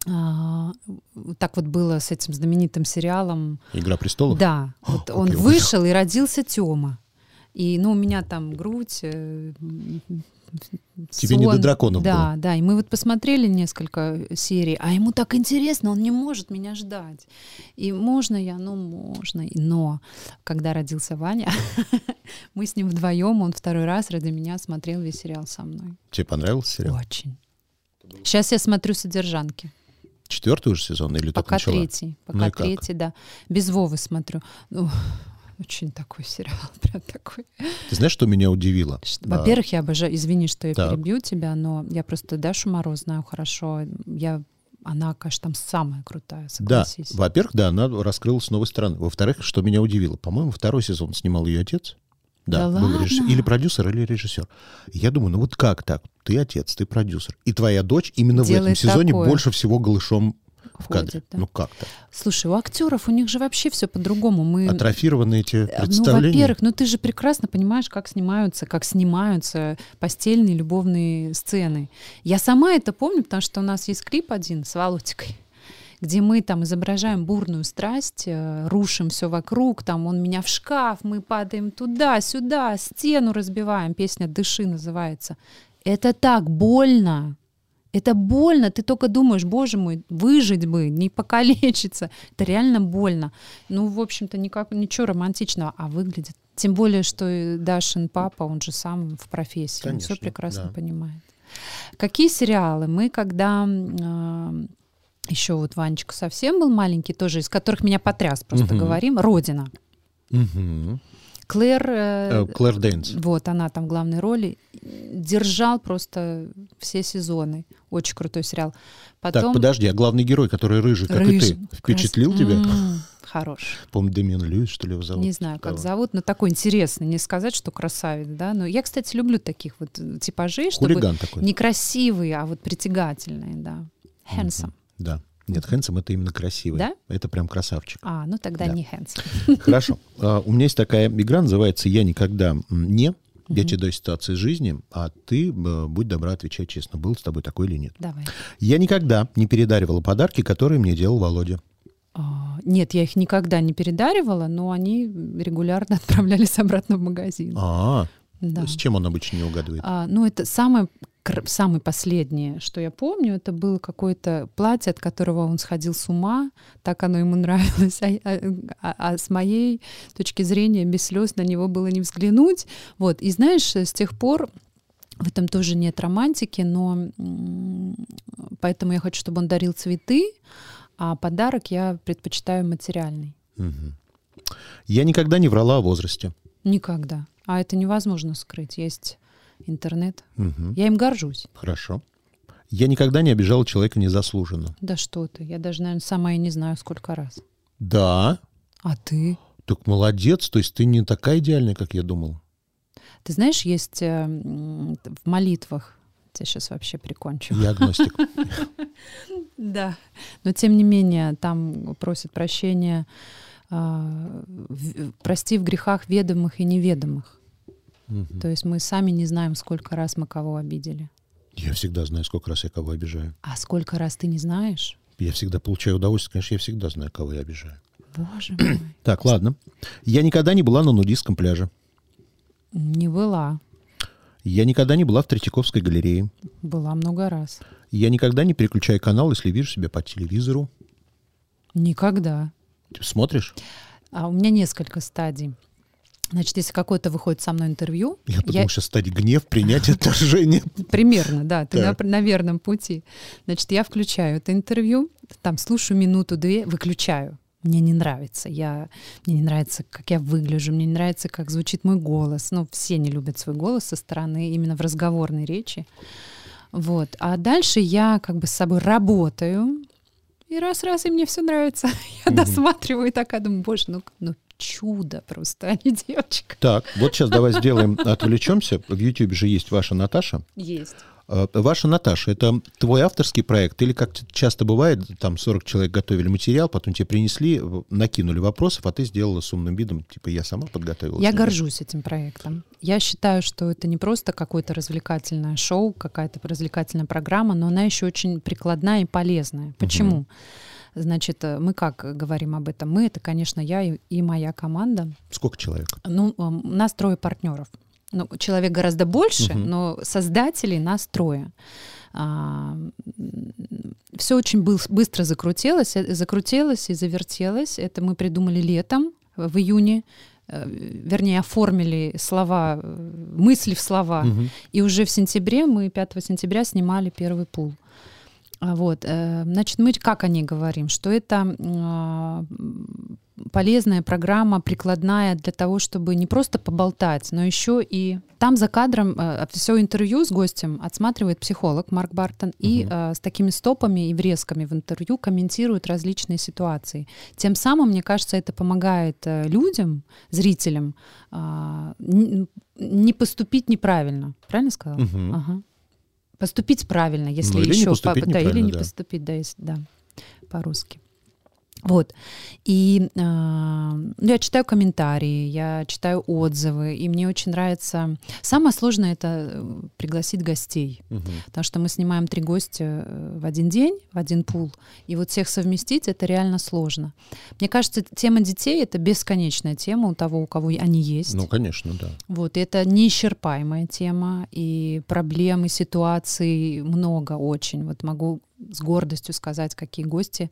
а, так вот было с этим знаменитым сериалом. «Игра престолов»? Да, О, вот как он вышел и родился Тёма. И, ну, у меня там грудь, Тебе не до драконов Да, было. да. И мы вот посмотрели несколько серий, а ему так интересно, он не может меня ждать. И можно я? Ну, можно. Но когда родился Ваня, мы с ним вдвоем, он второй раз ради меня смотрел весь сериал со мной. Тебе понравился сериал? Очень. Сейчас я смотрю «Содержанки». Четвертый уже сезон или только Пока начала? третий. Ну Пока как? третий, да. Без Вовы смотрю. Ну, очень такой сериал, прям такой. Ты знаешь, что меня удивило? Во-первых, я обожаю, извини, что я Так. перебью тебя, но я просто Дашу Мороз знаю хорошо. Я, она, конечно, там самая крутая, Да, согласись. во-первых, да, она раскрылась с новой стороны. Во-вторых, что меня удивило, по-моему, второй сезон снимал ее отец. Да, Да был режиссер- или продюсер, или режиссер. Я думаю, ну вот как так? Ты отец, ты продюсер. И твоя дочь именно в этом Делает сезоне такое. больше всего голышом в кадре. да. Ну как так? Слушай, у актеров у них же вообще все по-другому. Мы Атрофированы эти Э, Ну, представления. во-первых, ну ты же прекрасно понимаешь, как снимаются, как снимаются постельные любовные сцены. Я сама это помню, потому что у нас есть клип один с Володькой, где мы там изображаем бурную страсть, э, рушим все вокруг, там он меня в шкаф, мы падаем туда, сюда, стену разбиваем. Песня «Дыши» называется. Это так больно. Это больно, ты только думаешь, боже мой, выжить бы, не покалечиться. Это реально больно. Ну, в общем-то, никак, ничего романтичного, а выглядит. Тем более, что Дашин папа, он же сам в профессии, он все Конечно, прекрасно да. понимает. Какие сериалы? Мы, когда еще вот Ванечка совсем был маленький, тоже из которых меня потряс, просто Мгм. говорим, «Родина». Мгм. Клэр, э, Э, Клэр Дэйнс. вот она там в главной роли, держал просто все сезоны. Очень крутой сериал. Так, Потом подожди, а главный герой, который рыжий, как Рыжий, и ты, впечатлил крас- тебя? М, Хорош. По-моему, Дэмиан Льюис, что ли, его зовут? Не знаю, как Кого? зовут, но такой интересный. Не сказать, что красавец, да. Но я, кстати, люблю таких вот э, типажей, чтобы Хулиган такой. не красивые, а вот притягательные, да. Handsome. Да. Нет, Хэнсом это именно красивый. Да? Это прям красавчик. А, ну тогда Да. не handsome. Хорошо. А, У меня есть такая игра, называется «Я никогда не». Я тебе даю ситуации из жизни, а ты, э, будь добра, отвечай честно, был с тобой такой или нет. Давай. Я никогда не передаривала подарки, которые мне делал Володя. А, Нет, я их никогда не передаривала, но они регулярно отправлялись обратно в магазин. А, Да. с чем он обычно не угадывает? А, ну, это самое, самое последнее, что я помню, это было какое-то платье, от которого он сходил с ума, так оно ему нравилось, а, а- а- а с моей точки зрения без слез на него было не взглянуть. Вот, и знаешь, с тех пор в этом тоже нет романтики, но поэтому я хочу, чтобы он дарил цветы, а подарок я предпочитаю материальный. Мгм. Я никогда не врала о возрасте. Никогда. А это невозможно скрыть. Есть интернет. Мгм. Я им горжусь. Хорошо. Я никогда не обижала человека незаслуженно. Да что ты, я даже, наверное, сама и не знаю, сколько раз. Да, А ты? так молодец, то есть ты не такая идеальная, как я думал. Ты знаешь, есть э, в молитвах, тебя сейчас вообще прикончу. Я агностик. Да. Но тем не менее, там просят прощения, а, прости в грехах ведомых и неведомых. То есть мы сами не знаем, сколько раз мы кого обидели. Я всегда знаю, сколько раз я кого обижаю. А сколько раз ты не знаешь? Я всегда получаю удовольствие, конечно, я всегда знаю, кого я обижаю. Боже мой. Так, ладно. Я никогда не была на нудистском пляже. Не была. Я никогда не была в Третьяковской галерее. Была много раз. Я никогда не переключаю канал, если вижу себя по телевизору. Никогда. Ты смотришь? А у меня несколько стадий. Значит, если какое-то выходит со мной интервью, Я подумал, сейчас стадия гнев, принятие, отторжение. примерно, да, ты на, на верном пути. Значит, я включаю это интервью, там слушаю минуту-две, выключаю. Мне не нравится. Я, мне не нравится, как я выгляжу, мне не нравится, как звучит мой голос. Ну, все не любят свой голос со стороны именно в разговорной речи. Вот. А дальше я как бы с собой работаю, и раз-раз, и мне все нравится. Я досматриваю и такая думаю, боже, ну, ну чудо просто, а не девочка. Так, вот сейчас давай сделаем, отвлечемся. В YouTube же есть ваша Наташа. Есть. Э, Ваша Наташа, это твой авторский проект или, как часто бывает, там 40 человек готовили материал, потом тебе принесли, накинули вопросов, а ты сделала с умным видом, типа, я сама подготовила. Я горжусь этим проектом. Я считаю, что это не просто какое-то развлекательное шоу, какая-то развлекательная программа, но она еще очень прикладная и полезная. Почему? Значит, э, мы как говорим об этом? Мы это, конечно, я и, и моя команда. Сколько человек? Ну, у нас трое партнеров. Ну, человек гораздо больше, Мгм. но создателей нас трое. все очень был- быстро закрутилось, э, закрутилось и завертелось. Это мы придумали летом, в июне, э, вернее, оформили слова, мысли в слова. Мгм. И уже в сентябре, мы 5 сентября снимали первый пул. А Вот, э, значит, мы как о ней говорим? Что это а, полезная программа, прикладная для того, чтобы не просто поболтать, но еще и там за кадром все интервью с гостем отсматривает психолог Марк Бартон и э, с такими стопами и врезками в интервью комментирует различные ситуации. Тем самым, мне кажется, это помогает э, людям, зрителям, а, не поступить неправильно. Правильно сказала? Мгм. Ага. Поступить правильно, если Ну, или не еще поступить да, или не да. поступить, да, если, да, по-русски. Вот. И а, ну, я читаю комментарии, я читаю отзывы, и мне очень нравится. Самое сложное это э, пригласить гостей, Мгм. потому что мы снимаем три гостя э, в один день, в один пул, и вот всех совместить это реально сложно. Мне кажется, тема детей это бесконечная тема у того, у кого они есть. Ну, конечно, да. Вот, и это неисчерпаемая тема, и проблем, и ситуаций много очень. Вот могу с гордостью сказать, какие гости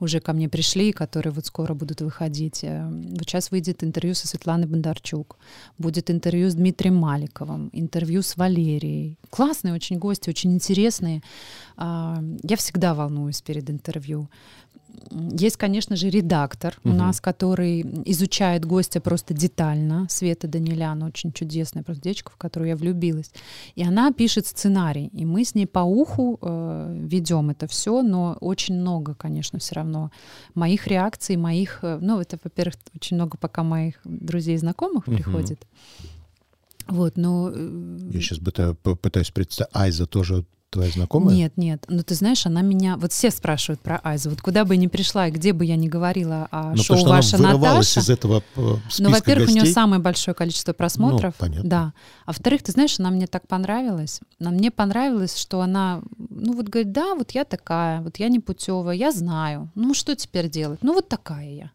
уже ко мне пришли, которые вот скоро будут выходить. Э, Вот сейчас выйдет интервью со Светланой Бондарчук, будет интервью с Дмитрием Маликовым, интервью с Валерией. Классные очень гости, очень интересные. А, Я всегда волнуюсь перед интервью. Есть, конечно же, редактор у Мгм. нас, который изучает гостя просто детально. Света Даниляна, очень чудесная просто девочка, в которую я влюбилась. И она пишет сценарий, и мы с ней по уху э, ведем это все, но очень много, конечно, все равно моих реакций, моих, э, ну это, во-первых, очень много пока моих друзей и знакомых Мгм. приходит. Вот, но э, Я сейчас пытаюсь представить. Айза тоже твоя знакомая? нет, нет. Ну, ты знаешь, она меня... Вот все спрашивают про Айзу. Вот куда бы я ни пришла и где бы я ни говорила о Ну, шоу потому «Ваша она Наташа». из этого э, Ну, во-первых, у нее гостей. самое большое количество просмотров. Ну, понятно. Да. А во-вторых, ты знаешь, она мне так понравилась. Она мне понравилось, что она, ну вот говорит, да, вот я такая, вот я не путевая, я знаю. Ну что теперь делать? Ну вот такая я.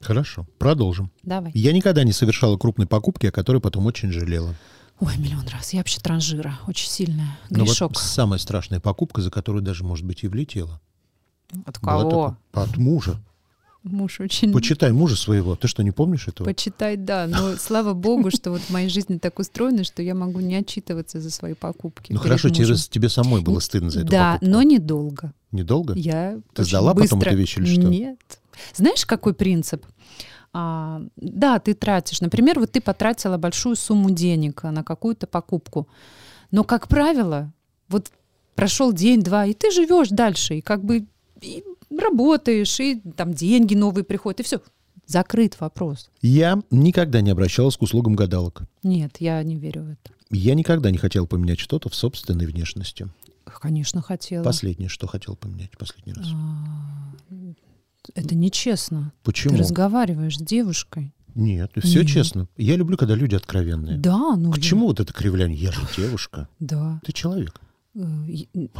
Хорошо, продолжим. Давай. Я никогда не совершала крупной покупки, о которой потом очень жалела. Ой, миллион раз. Я вообще транжира. Очень сильная. Но Ну, вот Грешок. самая страшная покупка, за которую даже, может быть, и влетела. От кого? такая- От мужа. Муж очень... Почитай мужа своего. Ты что, не помнишь этого? Почитай, да. Но слава богу, что вот в моей жизни так устроено, что я могу не отчитываться за свои покупки. Ну хорошо, тебе, тебе самой было стыдно за эту Да, покупку. но недолго. Недолго? Я Ты сдала потом быстро- эту вещь или что? Нет. Знаешь, какой принцип? А, да, ты тратишь. Например, вот ты потратила большую сумму денег на какую-то покупку. Но, как правило, вот прошел день-два, и ты живешь дальше, и как бы и работаешь, и там деньги новые приходят, и все. Закрыт вопрос. Я никогда не обращалась к услугам гадалок. Нет, я не верю в это. Я никогда не хотел поменять что-то в собственной внешности. Конечно, хотела. Последнее, что хотел поменять последний раз. А, Это нечестно. Почему? Ты разговариваешь с девушкой. Нет, все Нет. честно. Я люблю, когда люди откровенные. Да, ну... К чему вот это кривляние? Я же девушка. Да. Ты человек. Э,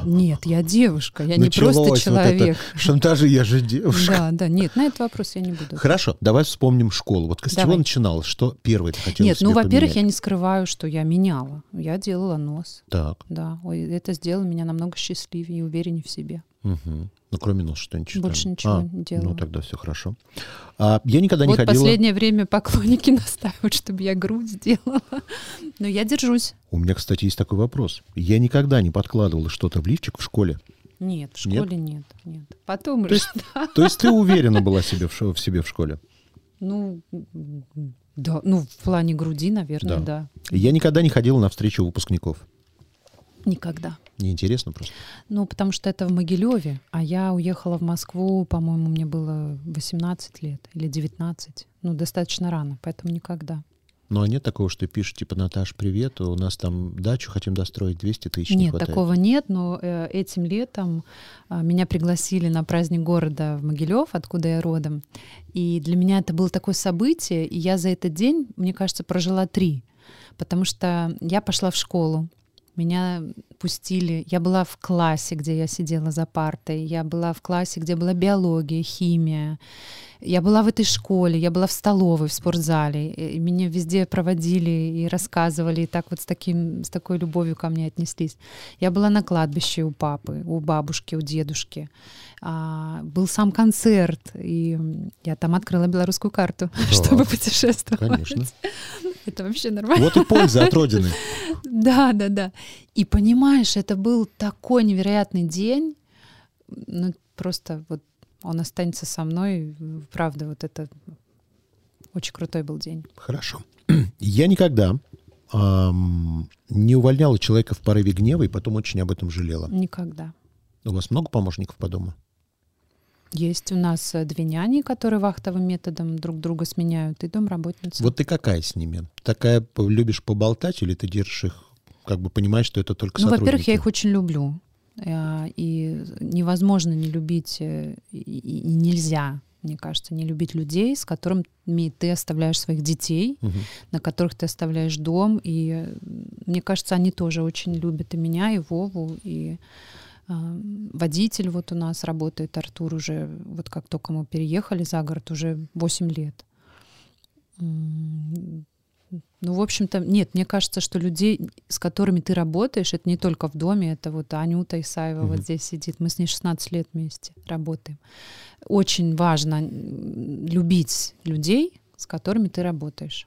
Нет, я девушка, я не Началось просто вот это человек. Шантажи, я же девушка. Да, да, нет, на этот вопрос я не буду. Хорошо, давай вспомним школу. Вот с чего Давай. начиналось? Что первое ты хотела Нет, ну, во-первых, я не скрываю, что я меняла. Я делала нос, Так, да. Ой, это сделало меня намного счастливее и увереннее в себе. мгм. Ну кроме носа что-нибудь еще Больше там? ничего А, не делала. Ну тогда все хорошо. А, я никогда не вот ходила... последнее время поклонники настаивают, чтобы я грудь сделала. Но я держусь. У меня, кстати, есть такой вопрос. Я никогда не подкладывала что-то в лифчик в школе. Нет, в Нет? школе нет, нет. Потом То есть, то есть ты уверена была себе в, в себе в школе? ну, да, ну, в плане груди, наверное, Да. да. Я никогда не ходила на встречу выпускников. Никогда. Неинтересно просто. Ну, потому что это в Могилеве, а я уехала в Москву, по-моему, мне было 18 лет или 19. Ну, достаточно рано, поэтому никогда. Ну, а нет такого, что пишешь, типа, Наташ, привет, у нас там дачу хотим достроить, 200 тысяч не Нет, хватает. такого нет, но э, этим летом а, меня пригласили на праздник города в Могилев, откуда я родом. И для меня это было такое событие, и я за этот день, мне кажется, прожила три. Потому что я пошла в школу, меня пустили, я была в классе, где я сидела за партой, я была в классе, где была биология, химия, Я была в этой школе, я была в столовой, в спортзале, и меня везде проводили и рассказывали, и так вот с, таким, с такой любовью ко мне отнеслись. Я была на кладбище у папы, у бабушки, у дедушки. А, был сам концерт, и я там открыла белорусскую карту, чтобы путешествовать. Конечно. Это вообще нормально. Вот и польза от Родины. Да, да, да. И понимаешь, это был такой невероятный день. Ну, просто вот он останется со мной. Правда, вот это очень крутой был день. Хорошо. Я никогда эм, не увольняла человека в порыве гнева и потом очень об этом жалела. Никогда. У вас много помощников по дому? Есть у нас э, две няни, которые вахтовым методом друг друга сменяют, и домработница. Вот ты какая с ними? Такая любишь поболтать или ты держишь их, как бы понимаешь, что это только Ну, сотрудники? во-первых, я их очень люблю. Э, И невозможно не любить, э, и нельзя, мне кажется, не любить людей, с которыми ты оставляешь своих детей, Мгм. на которых ты оставляешь дом. И мне кажется, они тоже очень любят и меня, и Вову, и водитель вот у нас работает, Артур уже, вот как только мы переехали за город, уже 8 лет. Ну, в общем-то, нет, мне кажется, что людей, с которыми ты работаешь, это не только в доме, это вот Анюта Исаева вот Мгм. здесь сидит, мы с ней 16 лет вместе работаем. Очень важно любить людей, с которыми ты работаешь.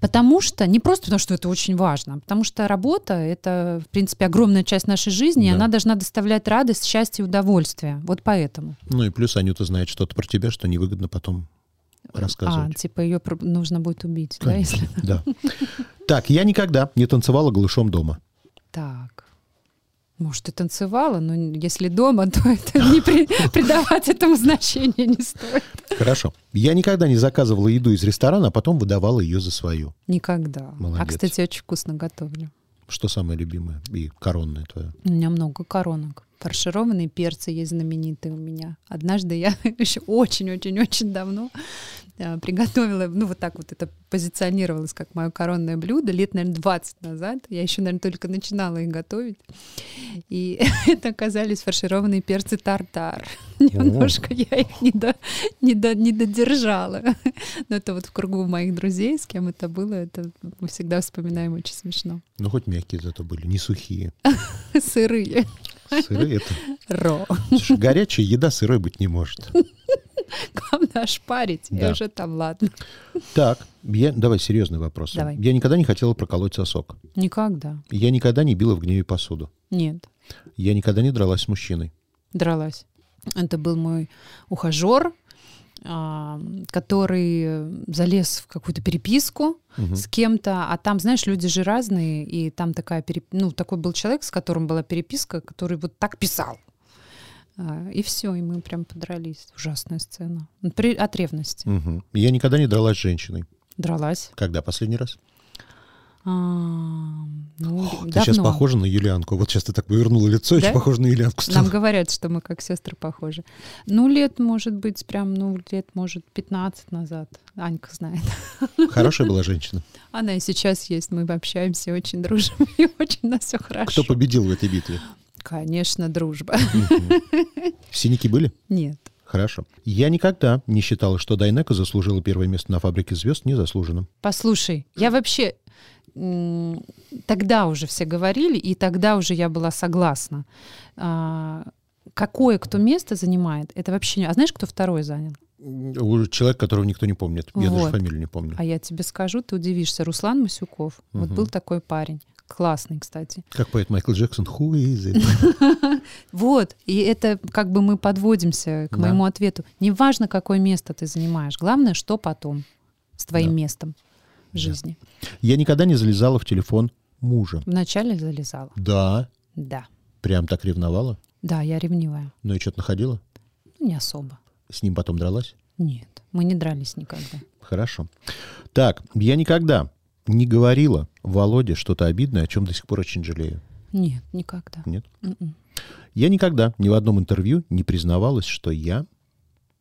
Потому что, не просто потому, что это очень важно, а потому что работа — это, в принципе, огромная часть нашей жизни, и Да. она должна доставлять радость, счастье и удовольствие. Вот поэтому. Ну и плюс Анюта знает что-то про тебя, что невыгодно потом А, рассказывать. типа ее нужно будет убить, да, Конечно, если... да. Так, я никогда не танцевала голышом дома. Так. Может, и танцевала, но если дома, то это не при- придавать этому значения не стоит. Хорошо. Я никогда не заказывала еду из ресторана, а потом выдавала ее за свою. Никогда. А, Молодец. кстати, очень вкусно готовлю. Что самое любимое и коронное твое? У меня много коронок. Фаршированные перцы есть знаменитые у меня. Однажды я еще очень-очень-очень давно э, приготовила, ну вот так вот это позиционировалось как мое коронное блюдо лет, наверное, 20 назад. Я еще, наверное, только начинала их готовить. И это оказались фаршированные перцы тартар. Немножко я их не, до, не, до, не додержала. Но это вот в кругу моих друзей, с кем это было, это мы всегда вспоминаем очень смешно. Ну, хоть мягкие зато были, не сухие. Сырые. Сырые это... Ро. Слушай, горячая еда сырой быть не может. Главное ошпарить, и Да. уже там ладно. Так, я... давай серьезный вопрос. Давай. Я никогда не хотела проколоть сосок. Никогда. Я никогда не била в гневе посуду. Нет. Я никогда не дралась с мужчиной. Дралась. Это был мой ухажер, который залез в какую-то переписку Мгм. с кем-то, а там, знаешь, люди же разные, и там такая переп... ну такой был человек, с которым была переписка, который вот так писал. А, И все, и мы прям подрались. Ужасная сцена. При- От ревности. Мгм. Я никогда не дралась с женщиной. Дралась. Когда последний раз? А, ну, Ты сейчас давно. похожа на Юлианку. Вот сейчас ты так повернула лицо, Да? очень похожа на Юлианку Нам стала. говорят, что мы как сестры похожи. Ну, лет, может быть, прям, ну, лет, может, 15 назад. Анька знает. Хорошая была женщина. Она и сейчас есть. Мы общаемся, очень дружим, и очень у нас все хорошо. Кто победил в этой битве? Конечно, дружба. Синяки были? Нет. Хорошо. Я никогда не считала, что Дайнека заслужила первое место на фабрике звезд незаслуженно. Послушай, я вообще тогда уже все говорили, и тогда уже я была согласна. А, Какое кто место занимает, это вообще не... А знаешь, кто второй занял? Уже Человек, которого никто не помнит. Я даже Вот. фамилию не помню. А я тебе скажу, ты удивишься. Руслан Масюков. Вот Мгм. был такой парень. Классный, кстати. Как поет Майкл Джексон, who is it? Вот, и это как бы мы подводимся к моему ответу. Неважно, какое место ты занимаешь, главное, что потом с твоим местом в жизни. Я никогда не залезала в телефон мужа. Вначале залезала. Да, Да. прям так ревновала. Да, я ревнивая. Ну и что-то находила? Ну, не особо. С ним потом дралась? Нет, мы не дрались никогда. Хорошо. Так, я никогда не говорила Володе что-то обидное, о чем до сих пор очень жалею. Нет, никогда. Нет? М-м. Я никогда ни в одном интервью не признавалась, что я...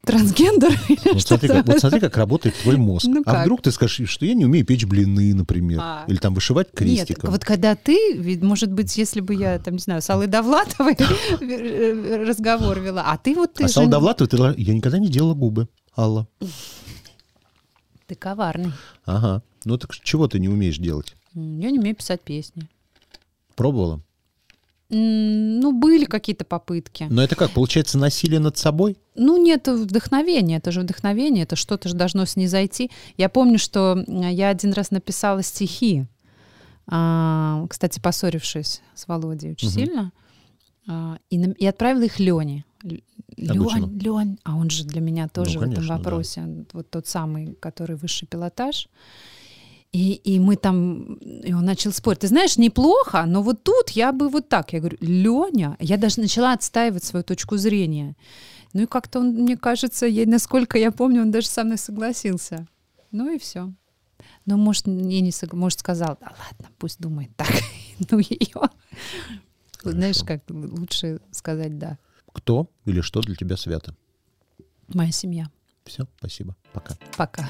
Трансгендер или Вот смотри, как, вот смотри, как работает твой мозг. Ну а как? вдруг ты скажешь, что я не умею печь блины, например, А. или там вышивать Нет, крестиком. вот когда ты, ведь, может быть, если бы я, там, не знаю, с Аллой Довлатовой разговор вела, а ты вот... Ты а Довлатова, ты ла- я никогда не делала губы. Алла. Ты коварный. Ага. Ну так чего ты не умеешь делать? Я не умею писать песни. Пробовала? Ну, были какие-то попытки. Но это как, получается, насилие над собой? Ну, нет вдохновения, это же вдохновение, это что-то же должно снизойти. Я помню, что я один раз написала стихи, а, кстати, поссорившись с Володей очень Мгм. сильно, а, и, и отправила их Лене. Лень, Лень, а он же для меня тоже в этом конечно, да. вопросе, вот тот самый, который высший пилотаж. И, и мы там, и он начал спорить. Ты знаешь, неплохо, но вот тут я бы вот так. Я говорю, Леня, я даже начала отстаивать свою точку зрения. Ну и как-то он, мне кажется, я, насколько я помню, он даже со мной согласился. Ну и все. Ну, может, не, не сог- может, сказал, да ладно, пусть думает так. ну ее. Знаешь, как лучше сказать да. Кто или что для тебя свято? Моя семья. Все, спасибо. Пока. Пока.